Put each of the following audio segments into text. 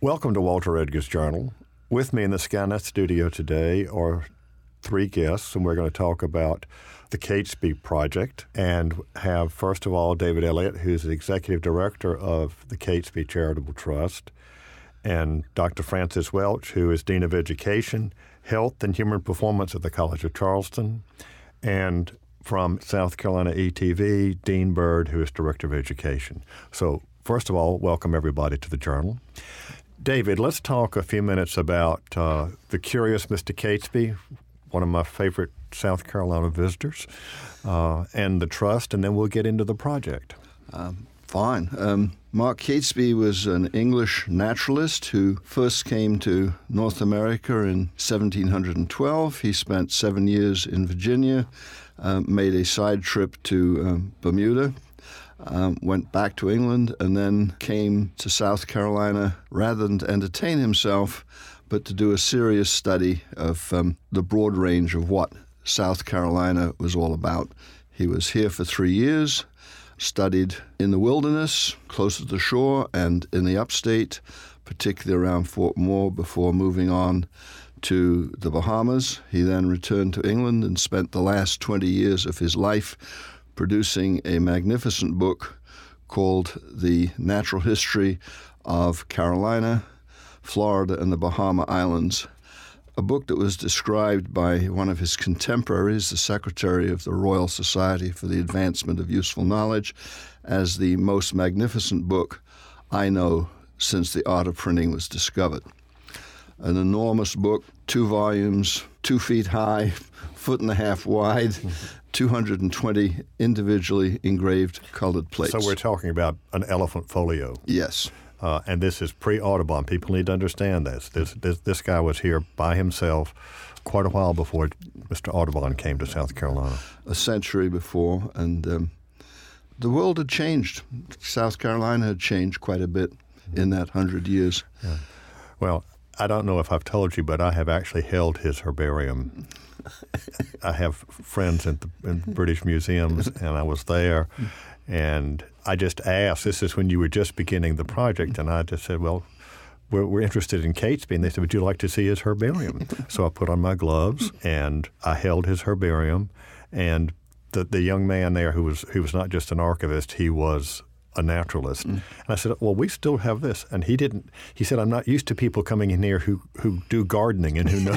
Welcome to Walter Edgar's Journal. With me in the Skynet studio today are three guests, and we're going to talk about the Catesby Project and have, first of all, David Elliott, who's the executive director of the Catesby Charitable Trust, and Dr. Frances Welch, who is Dean of Education, Health, and Human Performance at the College of Charleston, and from South Carolina ETV, Dean Byrd, who is Director of Education. So, first of all, welcome everybody to the Journal. David, let's talk a few minutes about uh, the curious Mr. Catesby, one of my favorite South Carolina visitors, uh, and the trust, and then we'll get into the project. Um, fine. Um, Mark Catesby was an English naturalist who first came to North America in 1712. He spent seven years in Virginia, uh, made a side trip to um, Bermuda, um, went back to England, and then came to South Carolina rather than to entertain himself, but to do a serious study of um, the broad range of what South Carolina was all about. He was here for three years, studied in the wilderness, close to the shore, and in the upstate, particularly around Fort Moore, before moving on to the Bahamas. He then returned to England and spent the last 20 years of his life producing a magnificent book called The Natural History of Carolina, Florida, and the Bahama Islands. A book that was described by one of his contemporaries, the Secretary of the Royal Society for the Advancement of Useful Knowledge, as the most magnificent book I know since the art of printing was discovered. An enormous book, two volumes, two feet high, foot and a half wide, 220 individually engraved colored plates. So we're talking about an elephant folio. Yes. Uh, and this is pre-Audubon. People need to understand this. This, this. this guy was here by himself quite a while before Mr. Audubon came to South Carolina. A century before, and um, the world had changed. South Carolina had changed quite a bit in that hundred years. Yeah. Well, I don't know if I've told you, but I have actually held his herbarium. I have friends in the in British museums, and I was there, and I just asked. This is when you were just beginning the project, and I just said, "Well, we're, we're interested in Catesby," and they said, "Would you like to see his herbarium?" so I put on my gloves and I held his herbarium, and the the young man there who was who was not just an archivist, he was a naturalist. Mm. And I said, "Well, we still have this." And he didn't. He said, "I'm not used to people coming in here who who do gardening and who know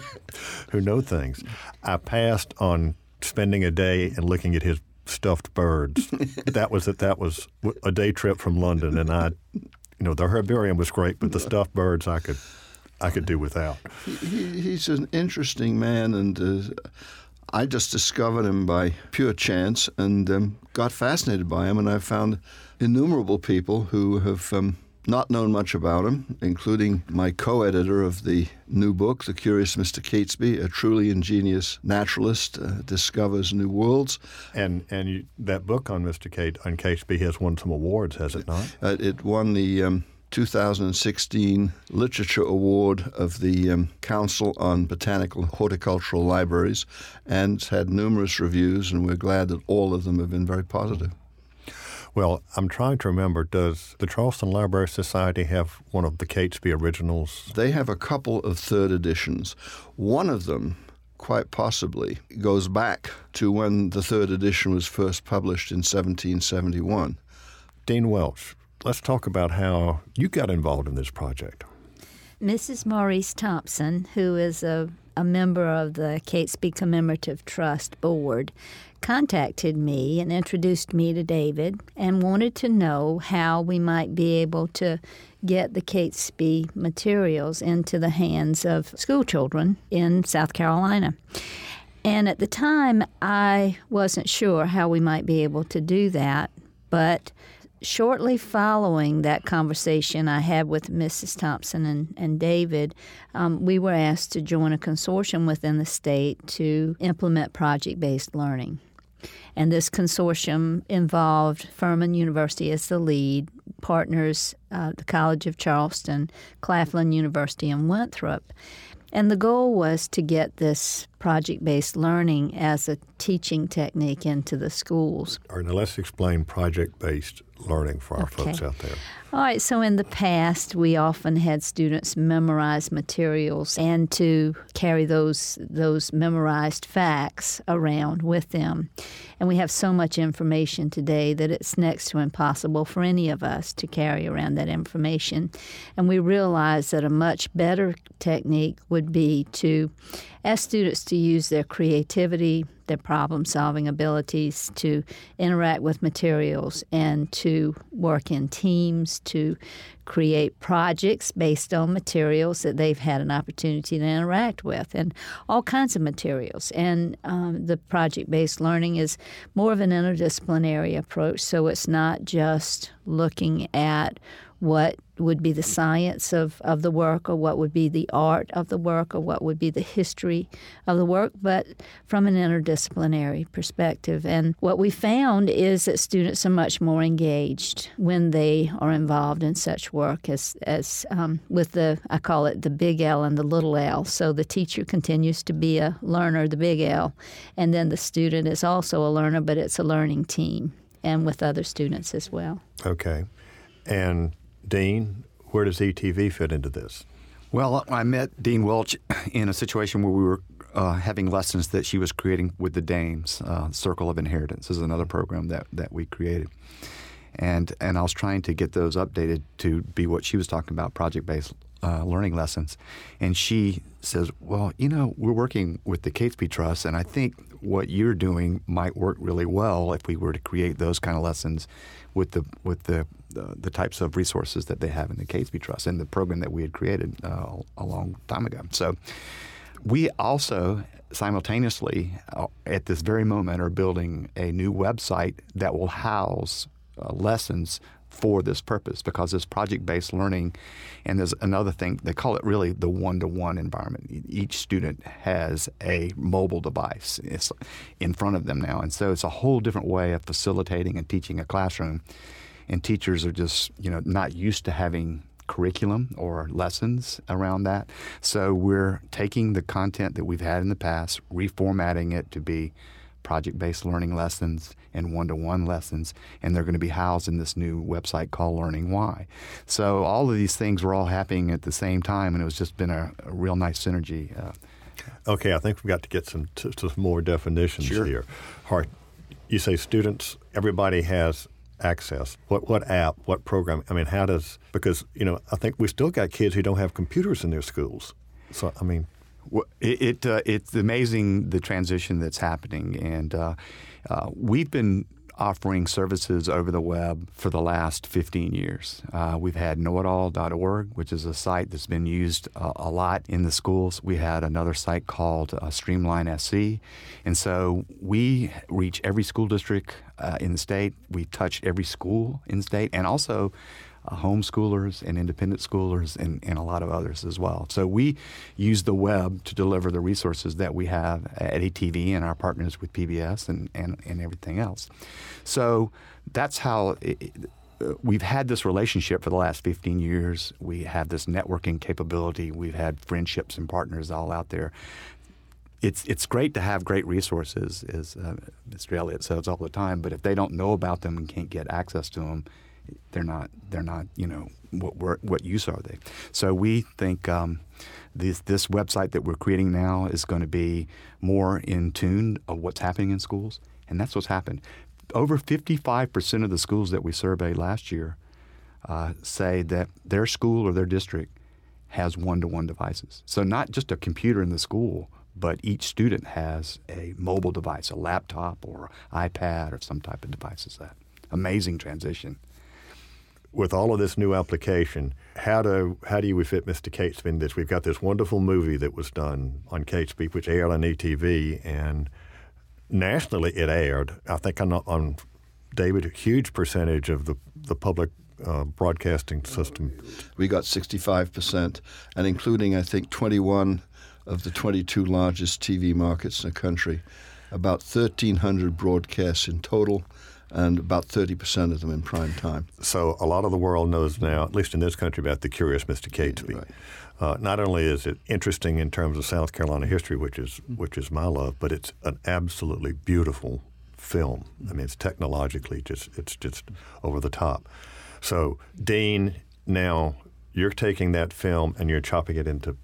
who know things." I passed on spending a day and looking at his stuffed birds. that was it. That was a day trip from London, and I, you know, the herbarium was great, but the stuffed birds I could I could do without. He, he's an interesting man, and. Uh, I just discovered him by pure chance and um, got fascinated by him, and I've found innumerable people who have um, not known much about him, including my co editor of the new book, The Curious Mr. Catesby, a truly ingenious naturalist, uh, discovers new worlds. And and you, that book on Mr. Kate, on Catesby has won some awards, has it not? Uh, it won the. Um, 2016 Literature Award of the um, Council on Botanical Horticultural Libraries and had numerous reviews, and we're glad that all of them have been very positive. Well, I'm trying to remember does the Charleston Library Society have one of the Catesby originals? They have a couple of third editions. One of them, quite possibly, goes back to when the third edition was first published in 1771. Dean Welch, let's talk about how you got involved in this project. Mrs. Maurice Thompson, who is a, a member of the Catesby Commemorative Trust Board, contacted me and introduced me to David and wanted to know how we might be able to get the Catesby materials into the hands of school children in South Carolina. And at the time, I wasn't sure how we might be able to do that, but shortly following that conversation I had with Mrs. Thompson and, and David, um, we were asked to join a consortium within the state to implement project based learning. And this consortium involved Furman University as the lead, partners, uh, the College of Charleston, Claflin University, and Winthrop. And the goal was to get this project based learning as a teaching technique into the schools. All right, now let's explain project based learning for our Okay. folks out there. All right, so in the past, we often had students memorize materials and to carry those those memorized facts around with them. And we have so much information today that it's next to impossible for any of us to carry around that information. And we realize that a much better technique would be to ask students to use their creativity, their problem solving abilities to interact with materials and to work in teams, to create projects based on materials that they've had an opportunity to interact with, and all kinds of materials. And um, the project based learning is more of an interdisciplinary approach, so it's not just looking at what would be the science of, of the work or what would be the art of the work or what would be the history of the work, but from an interdisciplinary perspective. And what we found is that students are much more engaged when they are involved in such work as, as um, with the, I call it the big L and the little L. So the teacher continues to be a learner, the big L, and then the student is also a learner, but it's a learning team and with other students as well. Okay. And Dean, where does ETV fit into this? Well, I met Dean Welch in a situation where we were uh, having lessons that she was creating with the Dames. Uh, Circle of Inheritance is another program that, that we created. And, and I was trying to get those updated to be what she was talking about, project based uh, learning lessons. And she says, Well, you know, we're working with the Catesby Trust, and I think what you're doing might work really well if we were to create those kind of lessons with the with the the, the types of resources that they have in the Catesby Trust and the program that we had created uh, a long time ago. So we also simultaneously uh, at this very moment are building a new website that will house uh, lessons for this purpose because it's project-based learning and there's another thing they call it really the one-to-one environment. Each student has a mobile device it's in front of them now and so it's a whole different way of facilitating and teaching a classroom and teachers are just you know not used to having curriculum or lessons around that. So we're taking the content that we've had in the past reformatting it to be project-based learning lessons and one-to-one lessons and they're going to be housed in this new website called learning why so all of these things were all happening at the same time and it was just been a, a real nice synergy uh, Okay, I think we've got to get some, to, to some more definitions Sure. here. Hart, you say students, everybody has access. What what app? What program? I mean, how does because you know I think we still got kids who don't have computers in their schools. So I mean, It, it uh, it's amazing the transition that's happening, and uh, uh, we've been offering services over the web for the last 15 years. Uh, we've had knowitall.org, which is a site that's been used uh, a lot in the schools. We had another site called uh, Streamline SC, and so we reach every school district uh, in the state. We touch every school in the state, and also uh, homeschoolers and independent schoolers and, and a lot of others as well. So we use the web to deliver the resources that we have at ETV and our partners with PBS and, and, and everything else. So that's how it, uh, we've had this relationship for the last 15 years. We have this networking capability. We've had friendships and partners all out there it's it's great to have great resources, as uh, Mr. Elliott says all the time. But if they don't know about them and can't get access to them, they're not they're not you know what we're, what use are they? So we think um, this this website that we're creating now is going to be more in tune of what's happening in schools, and that's what's happened. Over 55 percent of the schools that we surveyed last year uh, say that their school or their district has one-to-one devices. So not just a computer in the school, but each student has a mobile device, a laptop or iPad or some type of device as that. Amazing transition. With all of this new application, how do how do we fit Mr. Catesby in this? We've got this wonderful movie that was done on Catesby, which aired on ETV, and nationally it aired. I think on, on David, a huge percentage of the the public uh, broadcasting system. We got 65%, and including, I think, 21 of the 22 largest TV markets in the country, about 1,300 broadcasts in total, and about 30% of them in prime time. So a lot of the world knows now, at least in this country, about the curious Mr. Catesby. Right. Uh, not only is it interesting in terms of South Carolina history, which is which is my love, but it's an absolutely beautiful film. I mean, it's technologically just it's just over the top. So, Dean, now you're taking that film and you're chopping it into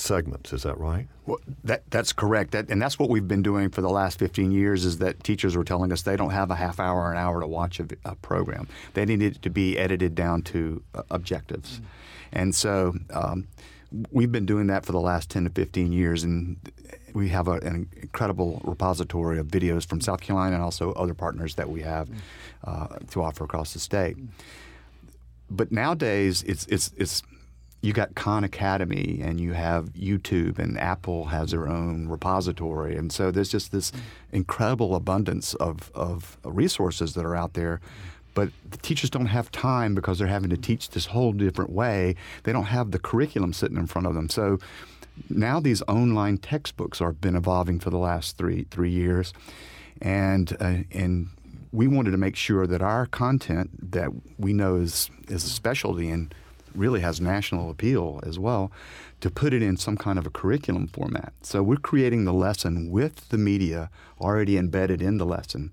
segments. Is that right? Well, that that's correct. That, and that's what we've been doing for the last 15 years. Is that teachers were telling us they don't have a half hour an hour to watch a, a program. They need it to be edited down to uh, objectives, mm-hmm. and so. Um, we've been doing that for the last 10 to 15 years, and we have a, an incredible repository of videos from South Carolina and also other partners that we have uh, to offer across the state. But nowadays, it's it's it's you got Khan Academy and you have YouTube and Apple has their own repository, and so there's just this incredible abundance of of resources that are out there but the teachers don't have time because they're having to teach this whole different way. They don't have the curriculum sitting in front of them. So now these online textbooks are been evolving for the last three three years, and uh, and we wanted to make sure that our content that we know is is a specialty and really has national appeal as well to put it in some kind of a curriculum format. So we're creating the lesson with the media already embedded in the lesson.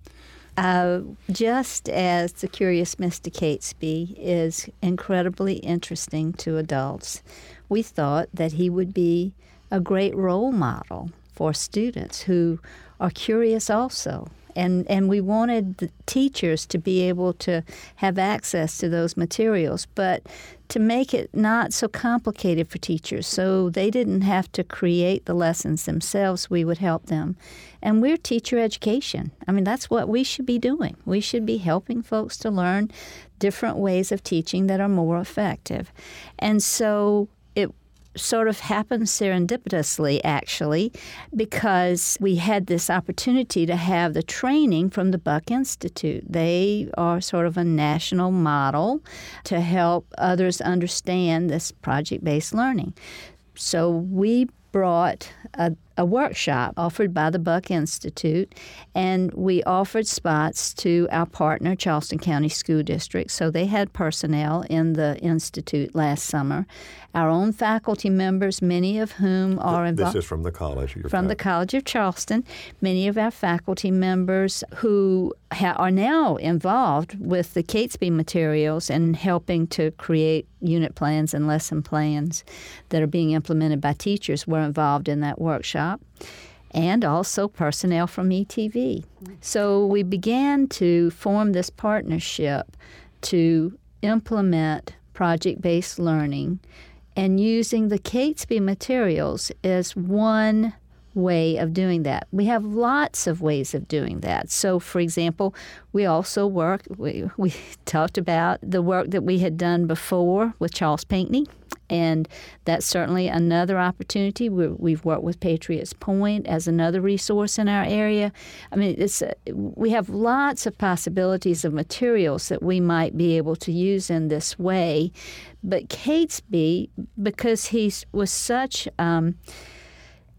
Uh, just as The Curious Mr. Catesby is incredibly interesting to adults, we thought that he would be a great role model for students who are curious also and and we wanted the teachers to be able to have access to those materials, but to make it not so complicated for teachers so they didn't have to create the lessons themselves we would help them. And we're teacher education. I mean that's what we should be doing. We should be helping folks to learn different ways of teaching that are more effective. And so sort of happened serendipitously, actually, because we had this opportunity to have the training from the Buck Institute. They are sort of a national model to help others understand this project based learning. So we brought a, a, workshop offered by the Buck Institute, and we offered spots to our partner, Charleston County School District. So they had personnel in the Institute last summer. Our own faculty members, many of whom are involved. This is from the college. From the College of Charleston. Many of our faculty members who ha- are now involved with the Catesby materials and helping to create unit plans and lesson plans that are being implemented by teachers were involved in that workshop and also personnel from ETV. So we began to form this partnership to implement project based learning and using the Catesby materials as one way of doing that. We have lots of ways of doing that. So, for example, we also work, we, we talked about the work that we had done before with Charles Pinckney, and that's certainly another opportunity. we have worked with Patriots Point as another resource in our area. I mean, it's uh, we have lots of possibilities of materials that we might be able to use in this way. But Catesby, because he was such um,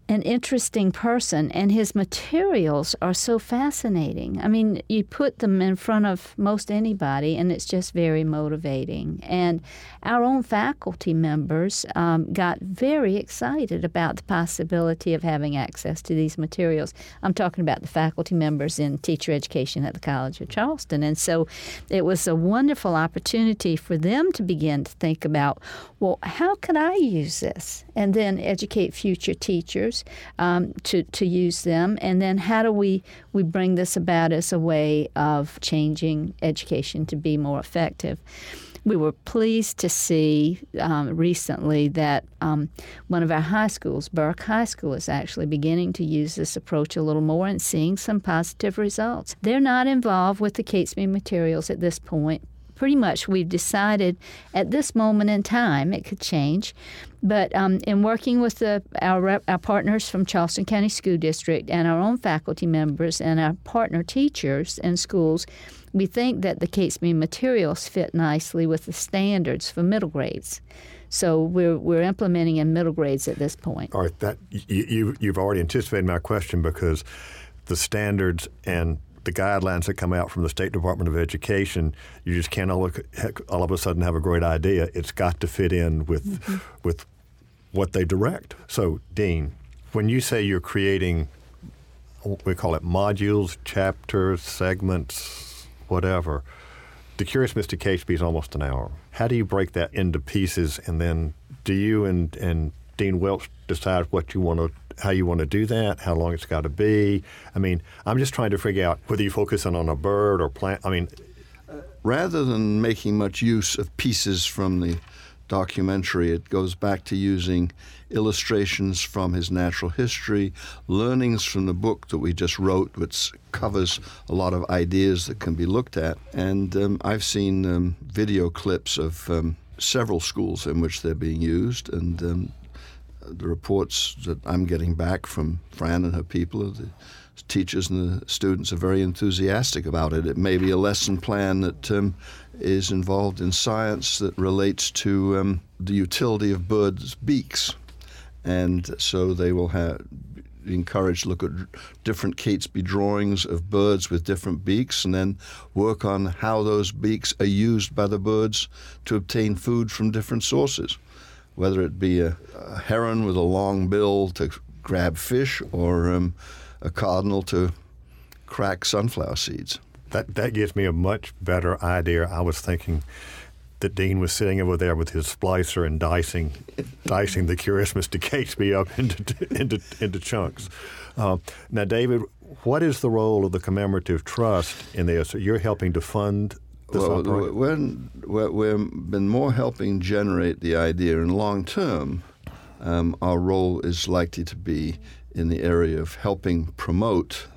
an interesting person, and his materials are so fascinating. I mean, you put them in front of most anybody, and it's just very motivating. And our own faculty members um, got very excited about the possibility of having access to these materials. I'm talking about the faculty members in teacher education at the College of Charleston. And so it was a wonderful opportunity for them to begin to think about well, how can I use this? And then educate future teachers um, to, to use them? And then how do we, we bring this about as a way of changing education to be more effective? we were pleased to see um, recently that um, one of our high schools, Burke High School, is actually beginning to use this approach a little more and seeing some positive results. They're not involved with the Catesby materials at this point, pretty much we've decided at this moment in time, it could change, but um, in working with the, our, our partners from Charleston County School District and our own faculty members and our partner teachers in schools, we think that the Catesby materials fit nicely with the standards for middle grades. So we're, we're implementing in middle grades at this point. All right, that you, you've already anticipated my question because the standards and the guidelines that come out from the State Department of Education, you just can't all, look, all of a sudden have a great idea. It's got to fit in with mm-hmm. with what they direct. So, Dean, when you say you're creating we call it modules, chapters, segments, whatever. The Curious Mr. Catesby is almost an hour. How do you break that into pieces, and then do you and, and Dean Welch decide what you want to, how you want to do that, how long it's got to be? I mean, I'm just trying to figure out whether you focus on a bird or plant. I mean, rather than making much use of pieces from the documentary, it goes back to using illustrations from his natural history, learnings from the book that we just wrote, which covers a lot of ideas that can be looked at. And um, I've seen um, video clips of um, several schools in which they're being used, and um, the reports that I'm getting back from Fran and her people the teachers and the students are very enthusiastic about it. It may be a lesson plan that um, is involved in science that relates to um, the utility of birds' beaks. And so they will have encouraged look at different Catesby drawings of birds with different beaks and then work on how those beaks are used by the birds to obtain food from different sources, whether it be a, a heron with a long bill to grab fish or um, a cardinal to crack sunflower seeds. That that gives me a much better idea. I was thinking that Dean was sitting over there with his splicer and dicing, dicing the curious Mr. Catesby up into into into chunks. Uh, now, David, what is the role of the commemorative trust in this? You're helping to fund. Well, when we've been more helping generate the idea, and long term, um, our role is likely to be in the area of helping promote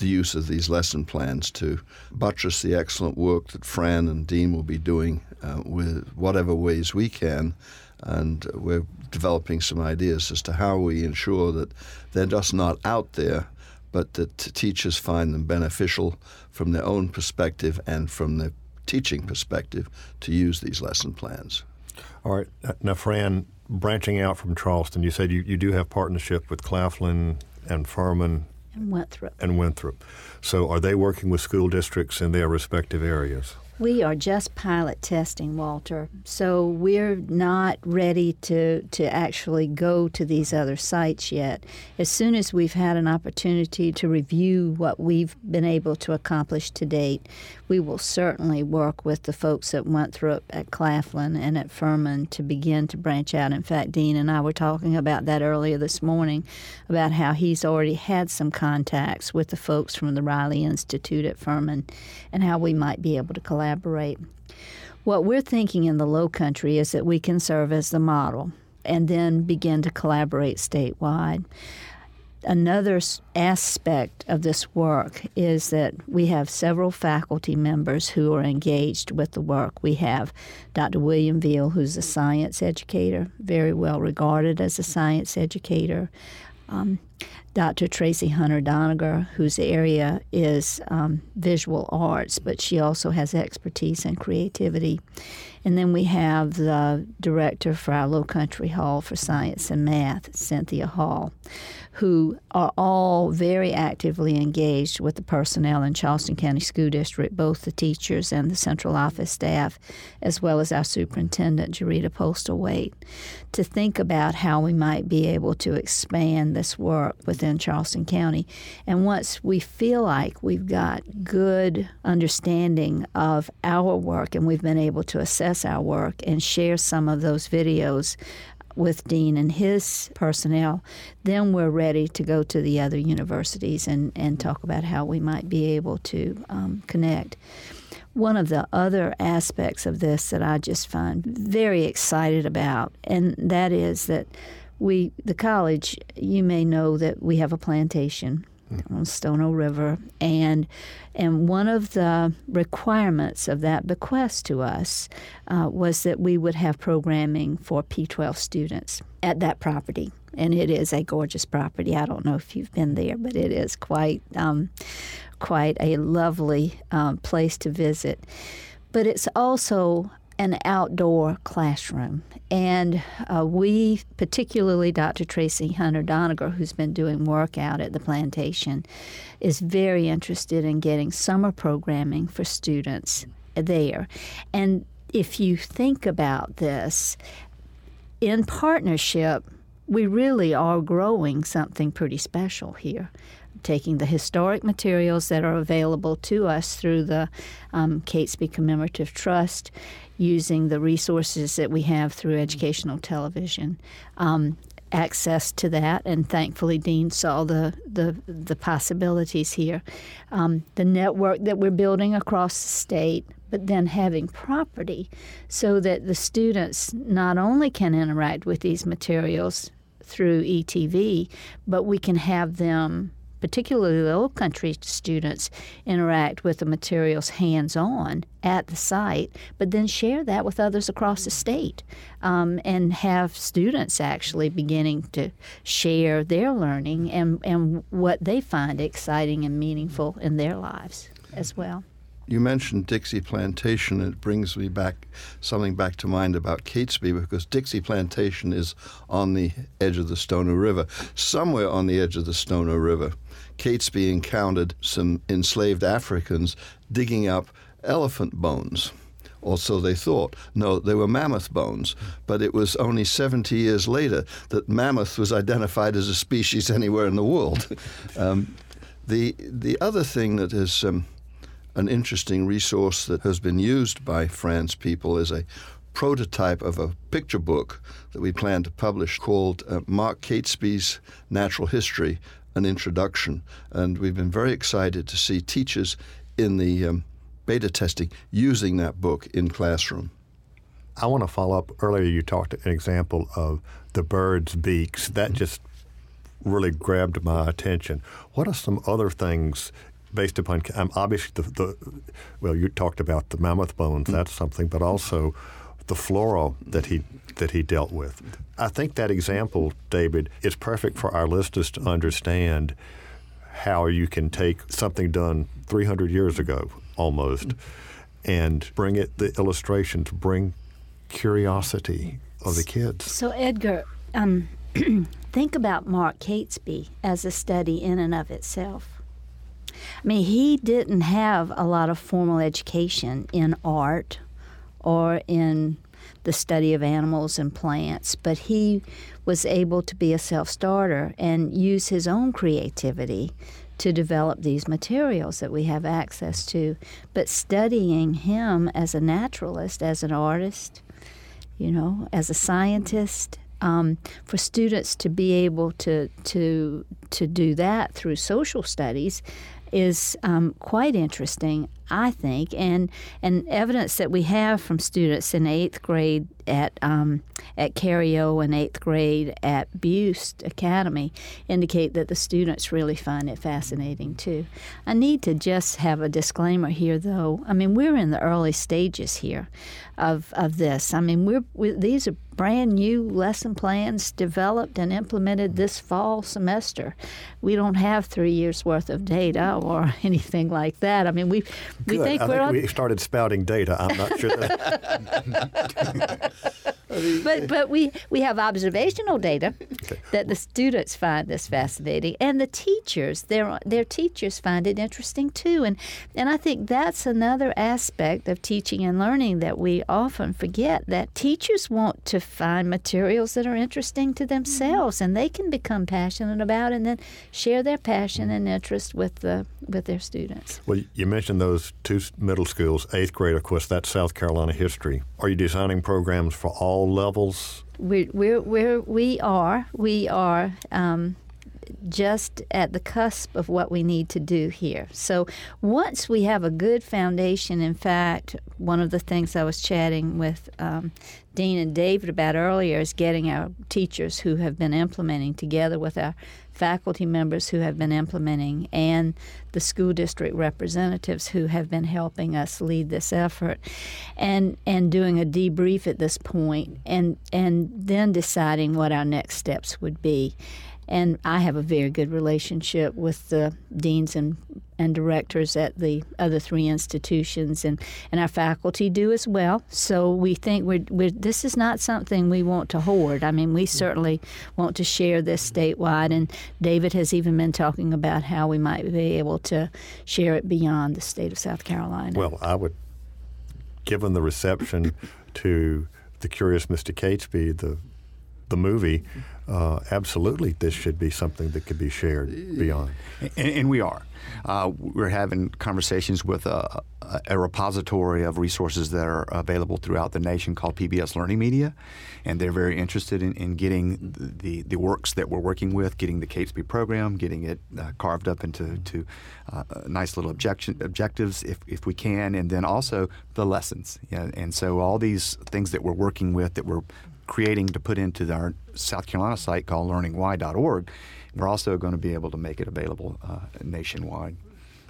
the use of these lesson plans to buttress the excellent work that Fran and Dean will be doing uh, with whatever ways we can. And we're developing some ideas as to how we ensure that they're just not out there, but that teachers find them beneficial from their own perspective and from the teaching perspective to use these lesson plans. All right. Uh, now, Fran, branching out from Charleston, you said you, you do have partnership with Claflin and Furman and Winthrop. And Winthrop. So are they working with school districts in their respective areas? We are just pilot testing, Walter. So we're not ready to, to actually go to these other sites yet. As soon as we've had an opportunity to review what we've been able to accomplish to date, we will certainly work with the folks at Winthrop, at Claflin, and at Furman to begin to branch out. In fact, Dean and I were talking about that earlier this morning about how he's already had some contacts with the folks from the Riley Institute at Furman and how we might be able to collaborate. What we're thinking in the Low Country is that we can serve as the model and then begin to collaborate statewide another aspect of this work is that we have several faculty members who are engaged with the work. We have Dr. William Veal, who's a science educator, very well regarded as a science educator. Um, Dr. Tracy Hunter Doniger, whose area is um, visual arts, but she also has expertise in creativity. And then we have the director for our Low Country Hall for Science and Math, Cynthia Hall, who are all very actively engaged with the personnel in Charleston County School District, both the teachers and the central office staff, as well as our superintendent, Gerrita Postlewait, to think about how we might be able to expand this work within Charleston County. And once we feel like we've got good understanding of our work and we've been able to assess our work and share some of those videos with Dean and his personnel, then we're ready to go to the other universities and, and talk about how we might be able to um, connect. One of the other aspects of this that I just find very excited about, and that is that we, the college, you may know that we have a plantation on Stono River, and and one of the requirements of that bequest to us uh, was that we would have programming for P12 students at that property, and it is a gorgeous property. I don't know if you've been there, but it is quite um, quite a lovely um, place to visit. But it's also an outdoor classroom. And uh, we, particularly Dr. Tracy Hunter Doniger, who's been doing work out at the plantation, is very interested in getting summer programming for students there. And if you think about this, in partnership, we really are growing something pretty special here. taking the historic materials that are available to us through the um, Catesby Commemorative Trust, using the resources that we have through educational television. Um, access to that, and thankfully Dean saw the the, the possibilities here. Um, the network that we're building across the state, but then having property so that the students not only can interact with these materials through ETV, but we can have them particularly the Low Country students, interact with the materials hands on at the site, but then share that with others across the state um, and have students actually beginning to share their learning and, and what they find exciting and meaningful in their lives as well. You mentioned Dixie Plantation. It brings me back something back to mind about Catesby because Dixie Plantation is on the edge of the Stono River, somewhere on the edge of the Stono River. Catesby encountered some enslaved Africans digging up elephant bones. Or so they thought. No, they were mammoth bones. But it was only 70 years later that mammoth was identified as a species anywhere in the world. um, the, the other thing that is um, an interesting resource that has been used by Fran's people is a prototype of a picture book that we plan to publish called uh, Mark Catesby's Natural History an introduction. And we've been very excited to see teachers in the um, beta testing using that book in classroom. I want to follow up. Earlier, you talked an example of the birds' beaks. That mm-hmm. just really grabbed my attention. What are some other things based upon um, obviously the, the, well, you talked about the mammoth bones. Mm-hmm. That's something, but also the flora that he that he dealt with. I think that example, David, is perfect for our listeners to understand how you can take something done 300 years ago almost and bring it the illustrations bring curiosity of the kids. So Edgar, um, think about Mark Catesby as a study in and of itself. I mean, he didn't have a lot of formal education in art or in the study of animals and plants, but he was able to be a self starter and use his own creativity to develop these materials that we have access to. But studying him as a naturalist, as an artist, you know, as a scientist, um, for students to be able to to to do that through social studies is um, quite interesting. I think, and and evidence that we have from students in eighth grade at um, at Cario and eighth grade at Buist Academy indicate that the students really find it fascinating too. I need to just have a disclaimer here, though. I mean, we're in the early stages here of of this. I mean, we're, we're these are brand new lesson plans developed and implemented this fall semester. We don't have three years worth of data or anything like that. I mean, we we Good. think I we're think on, we started spouting data. I'm not sure. That... but but we we have observational data okay. that the students find this fascinating, and the teachers their their teachers find it interesting too. And and I think that's another aspect of teaching and learning that we often forget that teachers want to find materials that are interesting to themselves, and they can become passionate about, and then share their passion and interest with the with their students. Well, you mentioned those two middle schools, eighth grade, of course, that's South Carolina history. Are you designing programs for all levels? We we're, we're, we are we are um, just at the cusp of what we need to do here. So once we have a good foundation, in fact, one of the things I was chatting with um, Dean and David about earlier is getting our teachers who have been implementing together with our faculty members who have been implementing and the school district representatives who have been helping us lead this effort and and doing a debrief at this point and and then deciding what our next steps would be and I have a very good relationship with the deans and, and directors at the other three institutions, and, and our faculty do as well. So we think we're, we're, this is not something we want to hoard. I mean, we certainly want to share this statewide, and David has even been talking about how we might be able to share it beyond the state of South Carolina. Well, I would, given the reception to the Curious Mr. Catesby, the the movie, uh, absolutely this should be something that could be shared beyond. And, and we are. Uh, we're having conversations with a, a, repository of resources that are available throughout the nation called PBS Learning Media, and they're very interested in, in getting the, the works that we're working with, getting the Catesby program, getting it uh, carved up into to, uh, nice little objection, objectives if, if we can, and then also the lessons. Yeah, and so all these things that we're working with that we're creating to put into our South Carolina site called learningwhy.org, we're also going to be able to make it available uh, nationwide.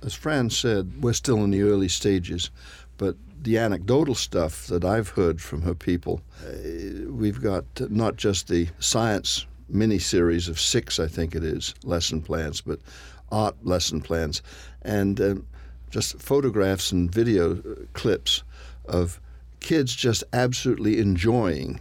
As Fran said, we're still in the early stages, but the anecdotal stuff that I've heard from her people, uh, we've got not just the science mini series of six, I think it is, lesson plans, but art lesson plans, and uh, just photographs and video clips of kids just absolutely enjoying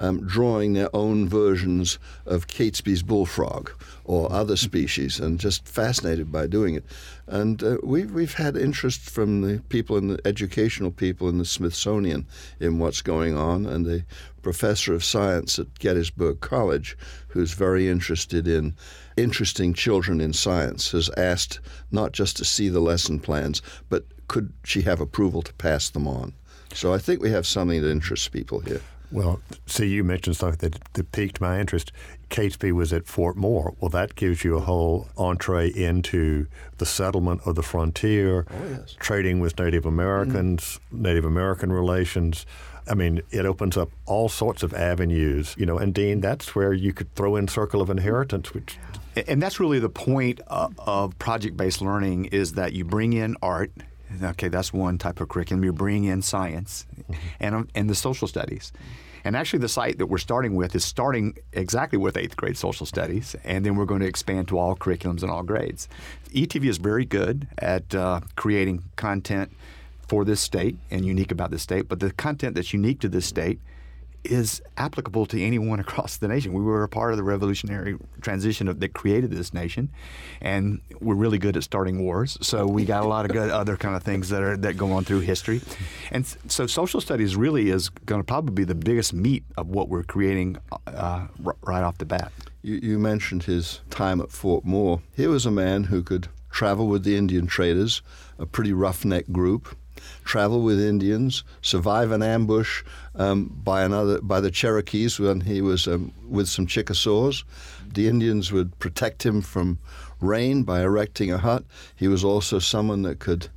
um, drawing their own versions of Catesby's bullfrog or other species, and just fascinated by doing it. And uh, we've we've had interest from the people in the educational people in the Smithsonian in what's going on, and the professor of science at Gettysburg College, who's very interested in interesting children in science, has asked not just to see the lesson plans, but could she have approval to pass them on? So I think we have something that interests people here. Well, see, you mentioned something that, that piqued my interest. Catesby was at Fort Moore. Well, that gives you a whole entree into the settlement of the frontier, oh, yes. trading with Native Americans, mm. Native American relations. I mean, it opens up all sorts of avenues, you know. And Dean, that's where you could throw in Circle of Inheritance, which and that's really the point of project-based learning is that you bring in art Okay, that's one type of curriculum. You're bringing in science mm-hmm. and, um, and the social studies. And actually, the site that we're starting with is starting exactly with eighth grade social studies, and then we're going to expand to all curriculums and all grades. ETV is very good at uh, creating content for this state and unique about this state, but the content that's unique to this state is applicable to anyone across the nation. We were a part of the revolutionary transition of, that created this nation, and we're really good at starting wars. So we got a lot of good other kind of things that are that go on through history, and so social studies really is going to probably be the biggest meat of what we're creating uh, r- right off the bat. You, you mentioned his time at Fort Moore. Here was a man who could travel with the Indian traders, a pretty roughneck group travel with Indians, survive an ambush um, by another by the Cherokees when he was um, with some Chickasaws. The Indians would protect him from rain by erecting a hut. He was also someone that could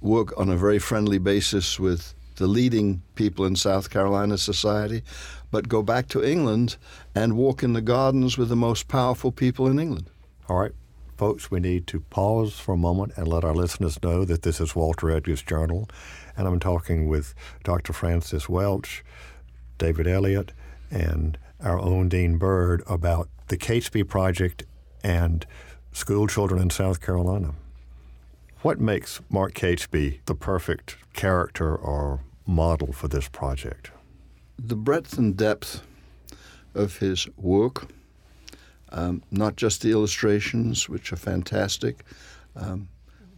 work on a very friendly basis with the leading people in South Carolina society, but go back to England and walk in the gardens with the most powerful people in England. All right. Folks, we need to pause for a moment and let our listeners know that this is Walter Edgar's Journal, and I'm talking with Dr. Frances Welch, David Elliott, and our own Dean Byrd about the Catesby Project and school children in South Carolina. What makes Mark Catesby the perfect character or model for this project? The breadth and depth of his work um, not just the illustrations, which are fantastic, um,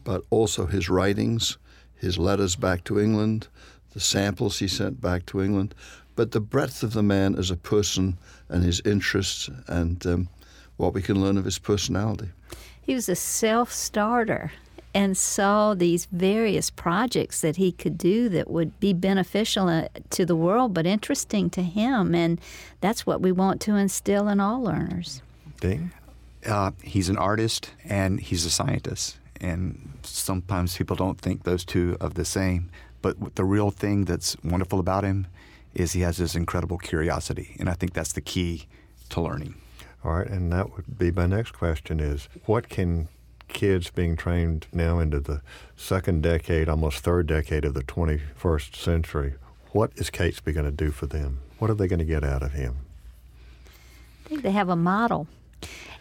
but also his writings, his letters back to England, the samples he sent back to England, but the breadth of the man as a person and his interests and um, what we can learn of his personality. He was a self starter and saw these various projects that he could do that would be beneficial uh, to the world but interesting to him. And that's what we want to instill in all learners. Uh, he's an artist and he's a scientist. And sometimes people don't think those two are the same. But the real thing that's wonderful about him is he has this incredible curiosity. And I think that's the key to learning. All right, and that would be my next question is what can kids being trained now into the second decade, almost third decade of the 21st century, what is Catesby going to do for them? What are they going to get out of him? I think they have a model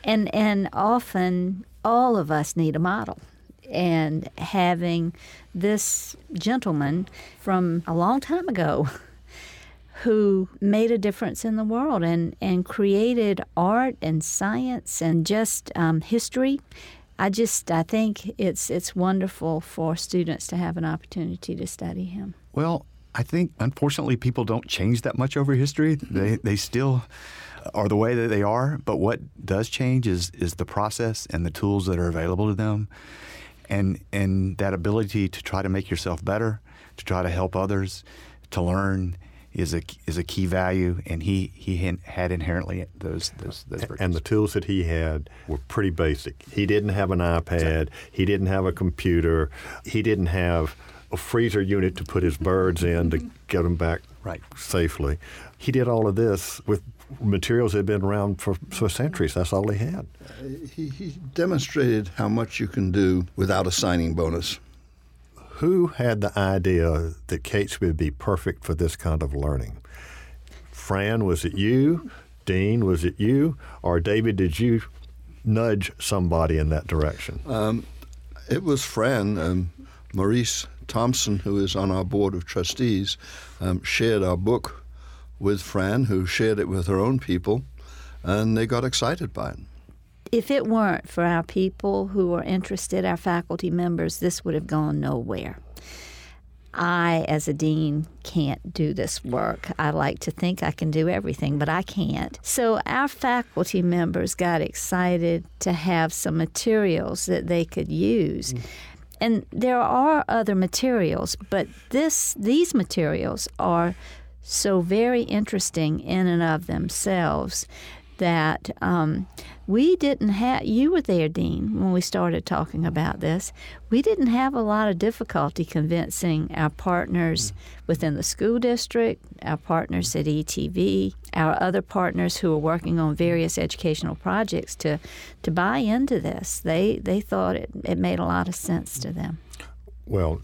and and often all of us need a model. And having this gentleman from a long time ago who made a difference in the world and, and created art and science and just um, history. I just I think it's it's wonderful for students to have an opportunity to study him. Well, I think unfortunately people don't change that much over history. They they still are the way that they are. But what does change is is the process and the tools that are available to them, and and that ability to try to make yourself better, to try to help others, to learn is a is a key value, and he he had inherently those those, those and the tools that he had were pretty basic. He didn't have an iPad. He didn't have a computer. He didn't have a freezer unit to put his birds in to mm-hmm. get them back right. safely. He did all of this with materials that had been around for, for centuries. That's all he had. Uh, he, he demonstrated how much you can do without a signing bonus. Who had the idea that Catesby would be perfect for this kind of learning? Fran, was it you? Dean, was it you? Or David, did you nudge somebody in that direction? Um, it was Fran. Um, Maurice Thompson, who is on our board of trustees, um, shared our book with Fran, who shared it with her own people, and they got excited by it if it weren't for our people who are interested, our faculty members, this would have gone nowhere. I, as a dean, can't do this work. I like to think I can do everything, but I can't. So our faculty members got excited to have some materials that they could use. Mm. And there are other materials, but this these materials are so very interesting in and of themselves that um, we didn't have, you were there, Dean, when we started talking about this. We didn't have a lot of difficulty convincing our partners within the school district, our partners at ETV, our other partners who are working on various educational projects to, to buy into this. They, they thought it, it made a lot of sense to them. Well,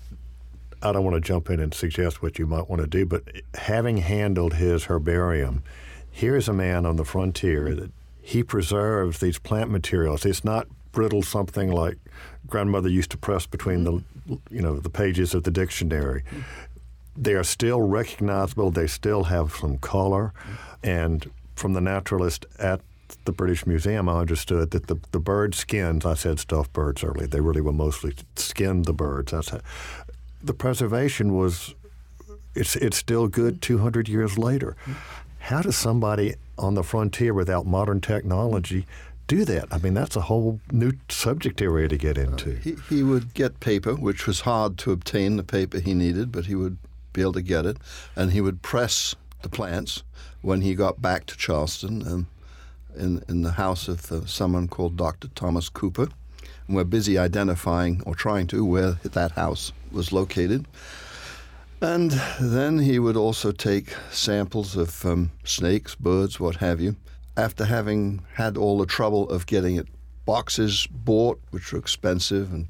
I don't want to jump in and suggest what you might want to do, but having handled his herbarium, here's a man on the frontier that he preserves these plant materials. It's not brittle something like grandmother used to press between the mm-hmm. you know the pages of the dictionary. They are still recognizable. They still have some color, and from the naturalist at the British Museum, I understood that the, the bird skins, I said stuffed birds earlier, they really were mostly skinned the birds. That's how, the preservation was, it's, it's still good 200 years later. How does somebody on the frontier without modern technology do that? I mean, that's a whole new subject area to get into. Uh, he, he would get paper, which was hard to obtain the paper he needed, but he would be able to get it. And he would press the plants when he got back to Charleston um, in, in the house of uh, someone called Dr. Thomas Cooper. And we're busy identifying or trying to where that house was located. And then he would also take samples of um, snakes, birds, what have you. After having had all the trouble of getting it boxes bought, which were expensive, and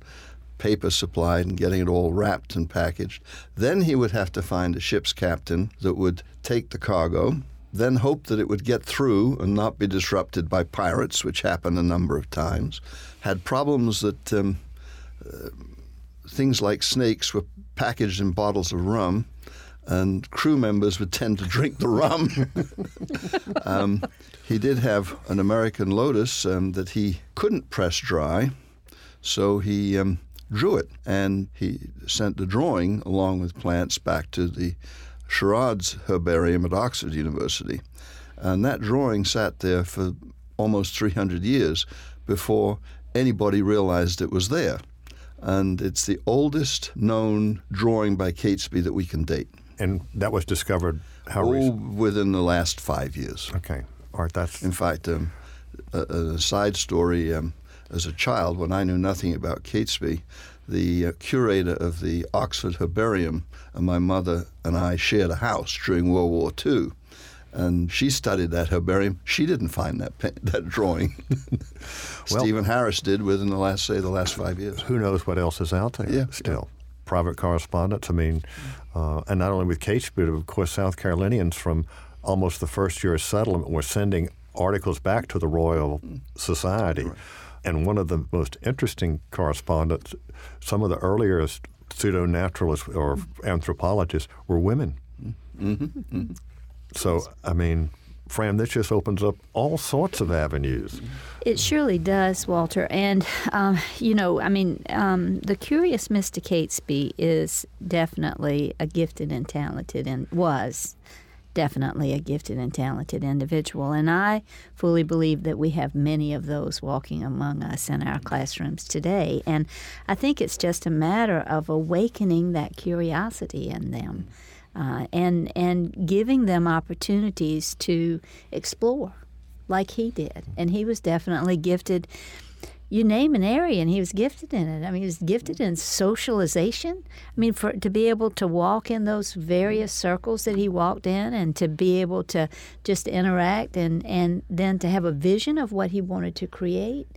paper supplied, and getting it all wrapped and packaged, then he would have to find a ship's captain that would take the cargo, then hope that it would get through and not be disrupted by pirates, which happened a number of times. Had problems that um, uh, things like snakes were packaged in bottles of rum, and crew members would tend to drink the rum. um, he did have an American lotus um, that he couldn't press dry, so he um, drew it, and he sent the drawing along with plants back to the Sherard's Herbarium at Oxford University. And that drawing sat there for almost 300 years before anybody realized it was there and it's the oldest known drawing by Catesby that we can date. And that was discovered how oh, recent? within the last five years. Okay, Art. That's in fact um, a, a, side story. Um, as a child, when I knew nothing about Catesby, the uh, curator of the Oxford Herbarium and my mother and I shared a house during World War II and she studied that herbarium. She didn't find that that drawing. well, Stephen Harris did within the last say the last five years. Who knows what else is out there? Yeah, still. Yeah. Private correspondence. I mean, uh, and not only with Kate, but of course South Carolinians from almost the first year of settlement were sending articles back to the Royal Society. Right. And one of the most interesting correspondents, some of the earliest pseudo naturalists or anthropologists were women. Mm-hmm. Mm-hmm. So, I mean, Fran, this just opens up all sorts of avenues. It surely does, Walter. And, um, you know, I mean, um, the curious Mr. Catesby is definitely a gifted and talented, and was definitely a gifted and talented individual. And I fully believe that we have many of those walking among us in our classrooms today. And I think it's just a matter of awakening that curiosity in them uh, and, and giving them opportunities to explore like he did. And he was definitely gifted you name an area and he was gifted in it. I mean, he was gifted in socialization. I mean, for to be able to walk in those various circles that he walked in and to be able to just interact and, and then to have a vision of what he wanted to create,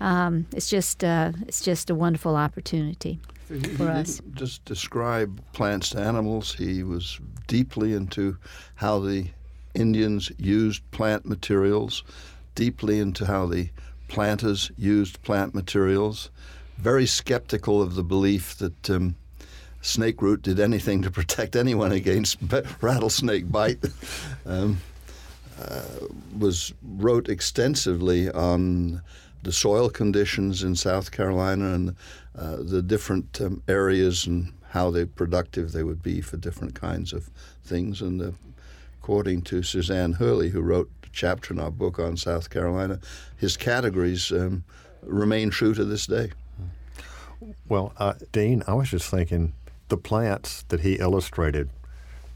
um, it's just uh, it's just a wonderful opportunity he, for us. just describe plants to animals. He was deeply into how the Indians used plant materials, deeply into how the planters used plant materials, very skeptical of the belief that um, snake root did anything to protect anyone against rattlesnake bite. Um, uh, was wrote extensively on the soil conditions in South Carolina and uh, the different um, areas and how they productive they would be for different kinds of things. And uh, according to Suzanne Hurley, who wrote a chapter in our book on South Carolina, his categories um, remain true to this day. Well, uh, Dean, I was just thinking the plants that he illustrated.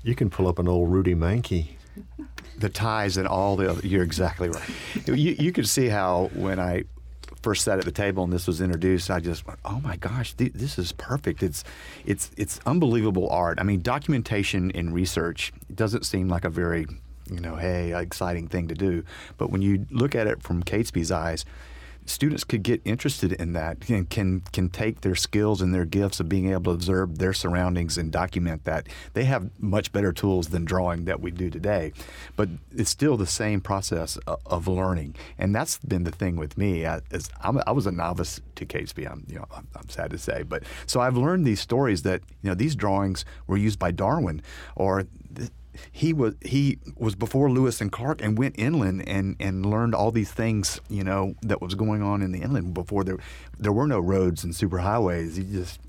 You can pull up an old Rudy Mankey. the ties and all the other. You're exactly right. You, you could see how when I first sat at the table and this was introduced, I just went, "Oh my gosh, th- this is perfect! It's it's it's unbelievable art. I mean, documentation and research doesn't seem like a very you know, hey, exciting thing to do, but when you look at it from Catesby's eyes, students could get interested in that and can can take their skills and their gifts of being able to observe their surroundings and document that. They have much better tools than drawing that we do today, but it's still the same process of, learning, and that's been the thing with me. I, I was a novice to Catesby. I'm you know I'm, I'm sad to say, but so I've learned these stories that you know these drawings were used by Darwin or. He was he was before Lewis and Clark and went inland and, and learned all these things you know that was going on in the inland before there there were no roads and superhighways. You just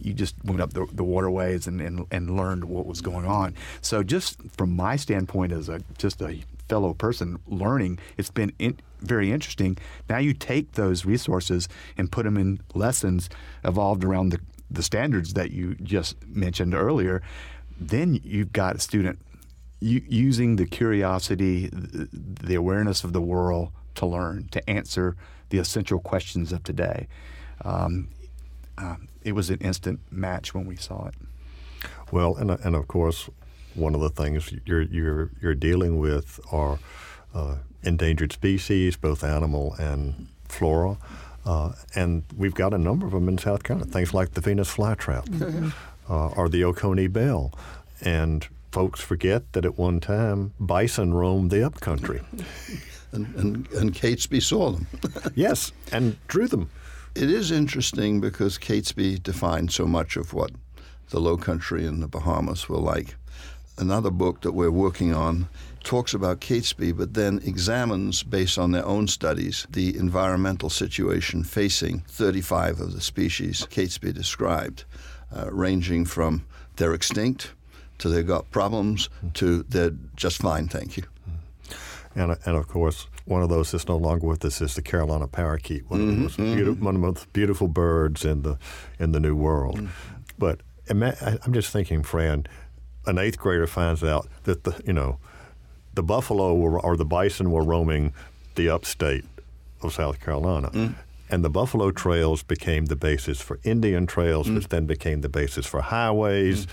you just went up the, the waterways and, and, and learned what was going on. So just from my standpoint as a just a fellow person learning, it's been in, very interesting. Now you take those resources and put them in lessons evolved around the the standards that you just mentioned earlier then you've got a student using the curiosity, the awareness of the world to learn, to answer the essential questions of today. Um, uh, it was an instant match when we saw it. Well, and, and of course, one of the things you're you're you're dealing with are uh, endangered species, both animal and flora. Uh, and we've got a number of them in South Carolina. Things like the Venus flytrap, mm-hmm uh, or the Oconee Bell. And folks forget that at one time bison roamed the upcountry. and, and, and Catesby saw them. yes, and drew them. It is interesting because Catesby defined so much of what the Low Country and the Bahamas were like. Another book that we're working on talks about Catesby, but then examines, based on their own studies, the environmental situation facing 35 of the species Catesby described uh, ranging from they're extinct to they've got problems to they're just fine, thank you. And, and of course, one of those that's no longer with us is the Carolina parakeet, one, mm-hmm, of, the most mm-hmm. one of the most beautiful birds in the in the New World. Mm-hmm. But I'm just thinking, Fran, an eighth grader finds out that the you know the buffalo were, or the bison were roaming the upstate of South Carolina. Mm and the Buffalo Trails became the basis for Indian Trails, mm. which then became the basis for highways. Mm.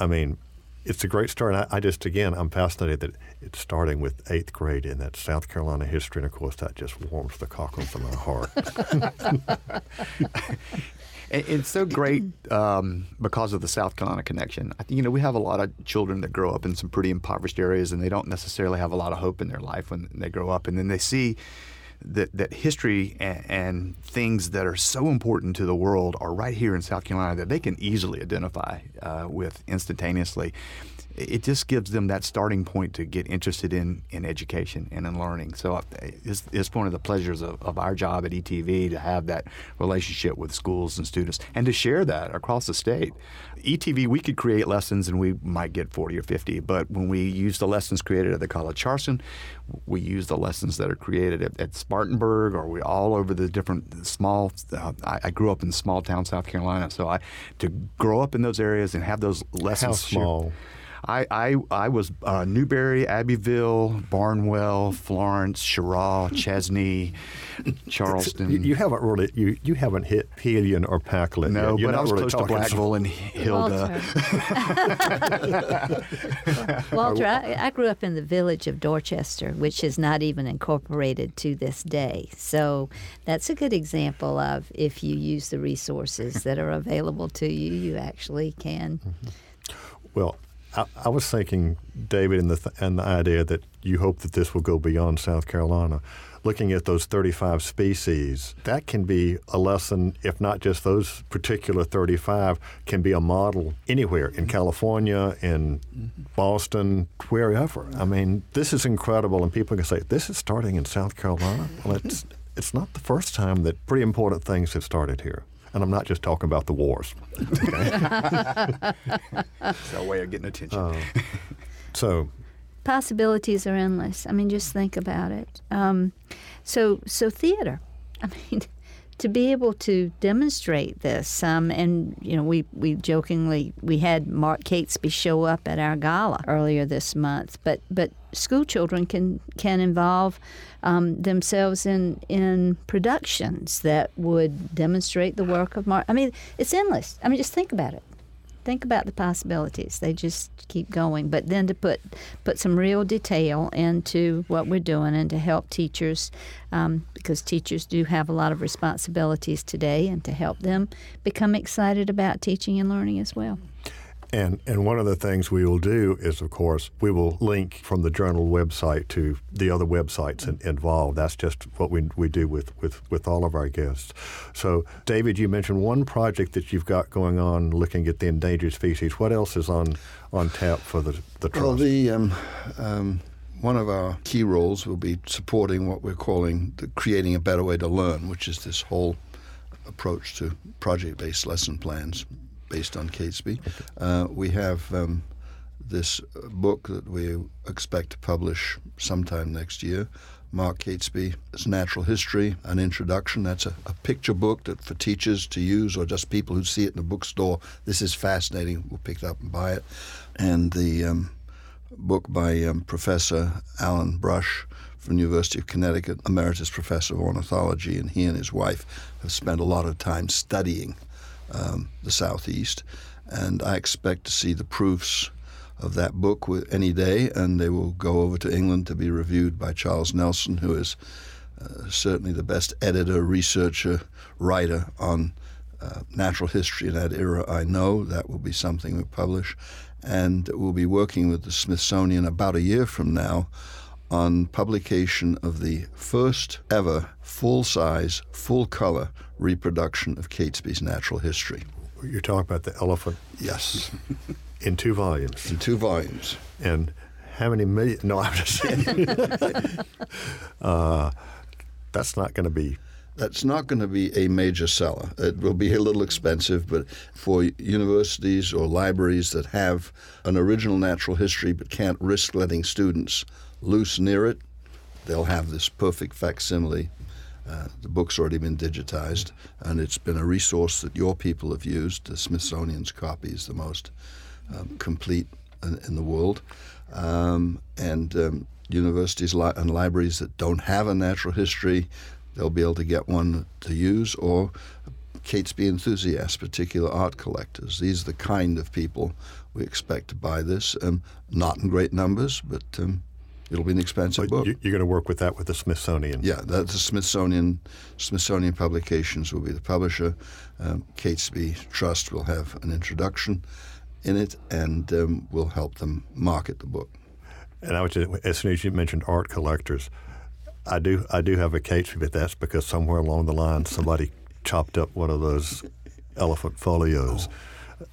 I mean, it's a great story. And I, I, just, again, I'm fascinated that it's starting with eighth grade in that South Carolina history. And of course, that just warms the cockles of my heart. it's so great um, because of the South Carolina connection. I think, you know, we have a lot of children that grow up in some pretty impoverished areas and they don't necessarily have a lot of hope in their life when they grow up. And then they see that, that history and, and, things that are so important to the world are right here in South Carolina that they can easily identify uh, with instantaneously. It just gives them that starting point to get interested in, in education and in learning. So uh, it's, it's one of the pleasures of, of our job at ETV to have that relationship with schools and students and to share that across the state. ETV, we could create lessons and we might get 40 or 50, but when we use the lessons created at the College Charleston, we use the lessons that are created at, at Spartanburg or we all over the different small. Uh, I, I, grew up in small town South Carolina, so I to grow up in those areas and have those lessons. How small? Shared, I, I, I was uh, Newberry, Abbeville, Barnwell, Florence, Cheraw, Chesnee, Charleston. You, you, haven't really you, you haven't hit Pelion or Pacolet. No, yet. but I was really close to Blackville and Hilda. Walter, Walter I, I, grew up in the village of Dorchester, which is not even incorporated to this day. So that's a good example of if you use the resources that are available to you, you actually can. Mm-hmm. Well, I, I, was thinking, David, and the th- and the idea that you hope that this will go beyond South Carolina. Looking at those 35 species, that can be a lesson, if not just those particular 35, can be a model anywhere in California, in Boston, wherever. I mean, this is incredible, and people can say, this is starting in South Carolina. Well, it's, it's not the first time that pretty important things have started here. And I'm not just talking about the wars. it's our way of getting attention. Uh, so possibilities are endless. I mean, just think about it. Um, so, so theater. I mean, to be able to demonstrate this, um, and you know, we, we jokingly we had Mark Catesby show up at our gala earlier this month, but but school children can can involve um, themselves in in productions that would demonstrate the work of Mark. I mean, it's endless. I mean, just think about it think about the possibilities. They just keep going. But then to put put some real detail into what we're doing and to help teachers, um, because teachers do have a lot of responsibilities today, and to help them become excited about teaching and learning as well. And and one of the things we will do is, of course, we will link from the journal website to the other websites in, involved. That's just what we, we do with, with, with all of our guests. So, David, you mentioned one project that you've got going on looking at the endangered species. What else is on on tap for the the trust? Well, the um, um, one of our key roles will be supporting what we're calling the creating a better way to learn, which is this whole approach to project-based lesson plans based on Catesby. Uh, we have um, this book that we expect to publish sometime next year. Mark Catesby, it's Natural History, an introduction. That's a, a, picture book that for teachers to use or just people who see it in the bookstore. This is fascinating. We'll pick it up and buy it. And the um, book by um, Professor Alan Brush from the University of Connecticut, emeritus professor of ornithology, and he and his wife have spent a lot of time studying um, the Southeast. And I expect to see the proofs of that book any day, and they will go over to England to be reviewed by Charles Nelson, who is uh, certainly the best editor, researcher, writer on uh, natural history in that era I know. That will be something we publish. And we'll be working with the Smithsonian about a year from now on publication of the first ever full size, full color reproduction of Catesby's natural history. You're talking about the elephant? Yes. In two volumes. In two volumes. And how many million? No, I'm just saying. uh, that's not going to be. That's not going to be a major seller. It will be a little expensive, but for universities or libraries that have an original natural history but can't risk letting students loose near it, they'll have this perfect facsimile. Uh, the book's already been digitized, and it's been a resource that your people have used. The Smithsonian's copy is the most um, complete in, in, the world. Um, and um, universities li- and libraries that don't have a natural history, they'll be able to get one to use, or Catesby enthusiasts, particular art collectors. These are the kind of people we expect to buy this. Um, not in great numbers, but um, it'll be an expensive book. You're going to work with that with the Smithsonian. Yeah, that's the Smithsonian. Smithsonian Publications will be the publisher. Um, Catesby Trust will have an introduction in it, and um, will help them market the book. And I was just, as soon as you mentioned art collectors, I do I do have a Catesby, but that's because somewhere along the line somebody chopped up one of those elephant folios.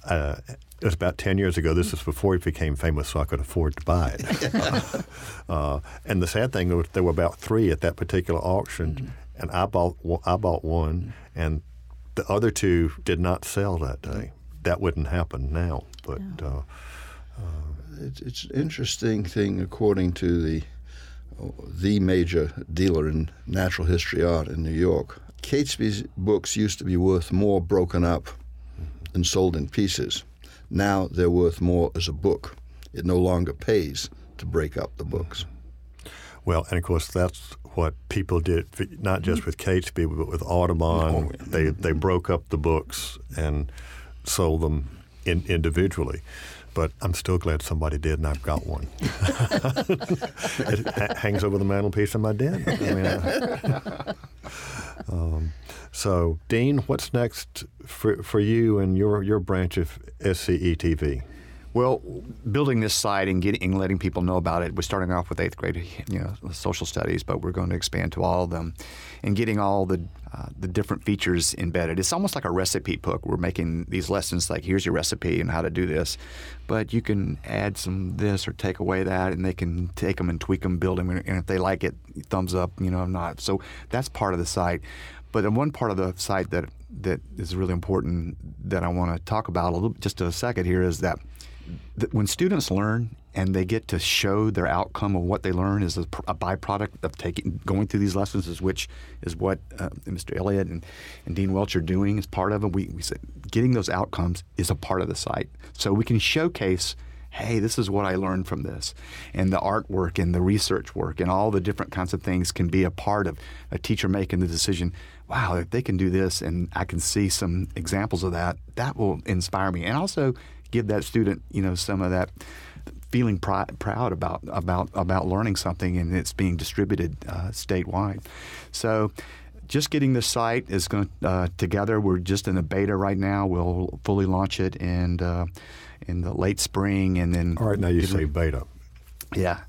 Uh, it was about 10 years ago. This was before he became famous, so I could afford to buy it. uh, and the sad thing was there were about three at that particular auction, mm-hmm. and I bought, I bought one, and the other two did not sell that day. That wouldn't happen now. But uh, uh, it's, it's an interesting thing, according to the the major dealer in natural history art in New York. Catesby's books used to be worth more broken up and sold in pieces. Now they're worth more as a book. It no longer pays to break up the books. Well, and of course that's what people did, not just with Catesby, but with Audubon. Oh. They they broke up the books and sold them in, individually but I'm still glad somebody did, and I've got one. it ha- hangs over the mantelpiece in my den. I mean, I, um, so, Dean, what's next for, for you and your, your branch of SCETV? Well, building this site and getting letting people know about it, we're starting off with eighth grade, you know, social studies, but we're going to expand to all of them, and getting all the uh, the different features embedded. It's almost like a recipe book. We're making these lessons like here's your recipe and how to do this, but you can add some this or take away that, and they can take them and tweak them, build them, and if they like it, thumbs up, you know, I'm not. So that's part of the site. But one part of the site that that is really important that I want to talk about a little just a second here is that when students learn and they get to show their outcome of what they learn is a, a byproduct of taking going through these lessons, is which is what uh, Mr. Elliott and, and Dean Welch are doing as part of it. We, we say getting those outcomes is a part of the site, so we can showcase. Hey, this is what I learned from this. And the artwork and the research work and all the different kinds of things can be a part of a teacher making the decision wow, if they can do this and I can see some examples of that, that will inspire me. And also give that student, you know, some of that feeling pr- proud about about about learning something and it's being distributed uh, statewide. So. Just getting the site is going uh, together. We're just in a beta right now. We'll fully launch it in uh, in the late spring, and then. All right, now you say beta. Yeah,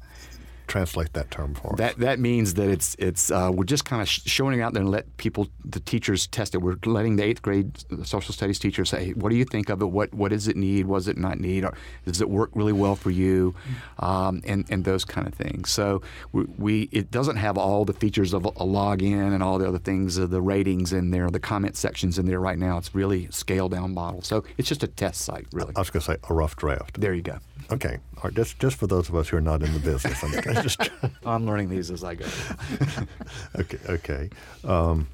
translate that term for us? That that means that it's it's uh, we're just kind of showing it out there and let people, the teachers, test it. We're letting the eighth grade social studies teachers say, "What do you think of it? What what does it need? Was it not need? Or does it work really well for you?" Um, and and those kind of things. So we, we, it doesn't have all the features of a login and all the other things, of the ratings in there, the comment sections in there right now. It's really scaled down model. So it's just a test site, really. I was going to say a rough draft. There you go. Okay, All right, just just for those of us who are not in the business, I'm just. I'm learning these as I go. okay, okay. Um,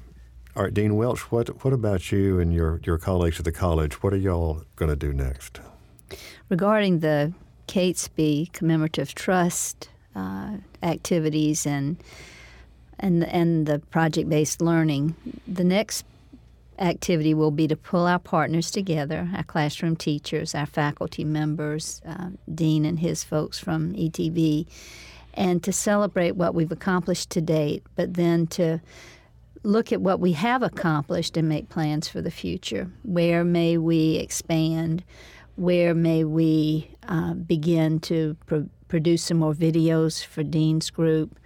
all right, Dean Welch, what what about you and your your colleagues at the college? What are y'all going to do next? Regarding the Catesby Commemorative Trust uh, activities and and and the project based learning, the next activity will be to pull our partners together, our classroom teachers, our faculty members, uh, Dean and his folks from ETV, and to celebrate what we've accomplished to date, but then to look at what we have accomplished and make plans for the future. Where may we expand? Where may we uh, begin to pro- produce some more videos for Dean's group?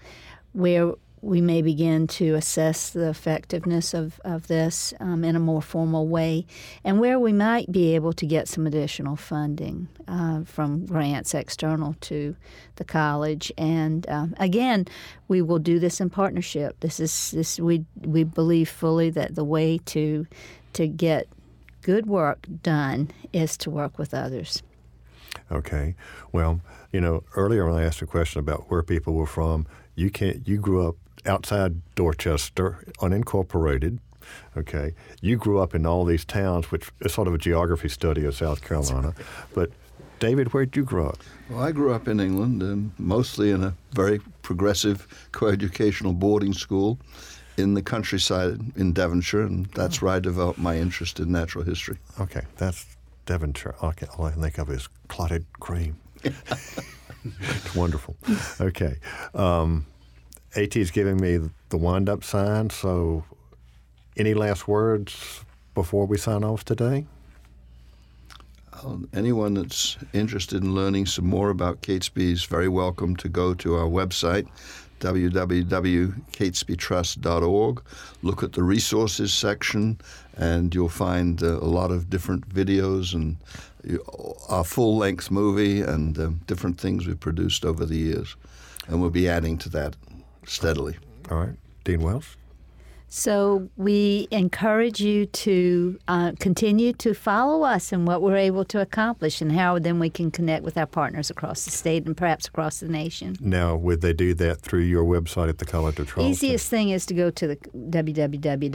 Where we may begin to assess the effectiveness of, of this um, in a more formal way, and where we might be able to get some additional funding uh, from grants external to the college. And um, again, we will do this in partnership. This is this we we believe fully that the way to to get good work done is to work with others. Okay. Well, you know, earlier when I asked a question about where people were from, you can't. You grew up outside Dorchester, unincorporated. Okay, you grew up in all these towns, which is sort of a geography study of South Carolina. But David, where did you grow up? Well, I grew up in England, and mostly in a very progressive coeducational boarding school in the countryside in Devonshire, and that's where I developed my interest in natural history. Okay, that's Devonshire. Okay, all I can think of is clotted cream. it's wonderful. Okay. Um, AT is giving me the wind up sign. So, any last words before we sign off today? Um, anyone that's interested in learning some more about Catesby is very welcome to go to our website, www.catesbytrust.org. Look at the resources section, and you'll find uh, a lot of different videos and uh, our full length movie and um, different things we've produced over the years. And we'll be adding to that steadily. All right. Dean Welch? So we encourage you to uh, continue to follow us and what we're able to accomplish, and how then we can connect with our partners across the state and perhaps across the nation. Now, would they do that through your website at the College of Charleston? Easiest thing is to go to the www.cfc.edu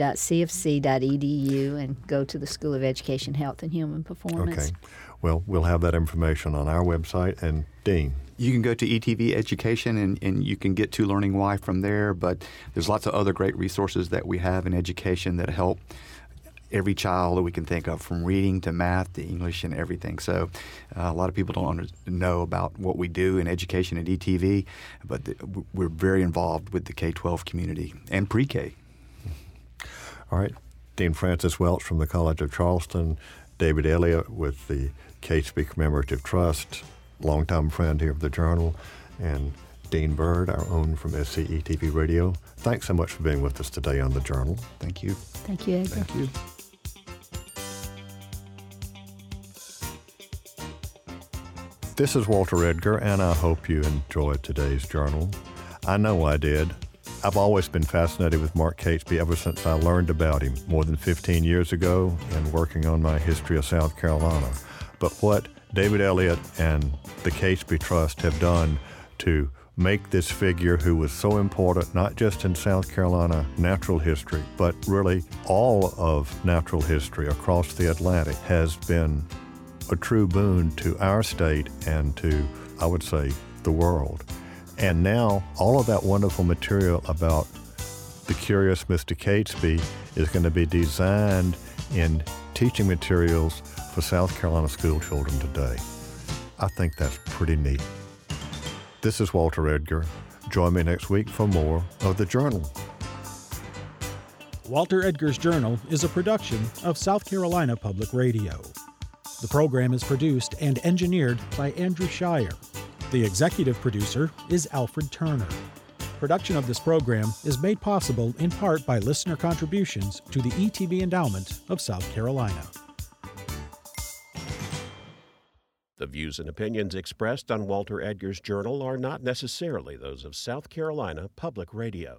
and go to the School of Education, Health, and Human Performance. Okay. Well, we'll have that information on our website. And Dean, you can go to ETV Education and, and you can get to Learning Why from there, but there's lots of other great resources that we have in education that help every child that we can think of, from reading to math to English and everything. So, uh, a lot of people don't under, know about what we do in education at ETV, but we're very involved with the K 12 community and pre K. All right. Dean Frances Welch from the College of Charleston, David Elliott with the Catesby Commemorative Trust, longtime friend here of the Journal, and Dean Byrd, our own from SCE TV Radio. Thanks so much for being with us today on the Journal. Thank you. Thank you, Edgar. Thank you. This is Walter Edgar, and I hope you enjoyed today's Journal. I know I did. I've always been fascinated with Mark Catesby ever since I learned about him more than 15 years ago and working on my history of South Carolina. But what David Elliott and the Catesby Trust have done to make this figure who was so important not just in South Carolina natural history, but really all of natural history across the Atlantic has been a true boon to our state and to, I would say, the world. And now all of that wonderful material about the curious Mr. Catesby is going to be designed in teaching materials for South Carolina school children today. I think that's pretty neat. This is Walter Edgar. Join me next week for more of The Journal. Walter Edgar's Journal is a production of South Carolina Public Radio. The program is produced and engineered by Andrew Shire. The executive producer is Alfred Turner. Production of this program is made possible in part by listener contributions to the ETV Endowment of South Carolina. The views and opinions expressed on Walter Edgar's Journal are not necessarily those of South Carolina Public Radio.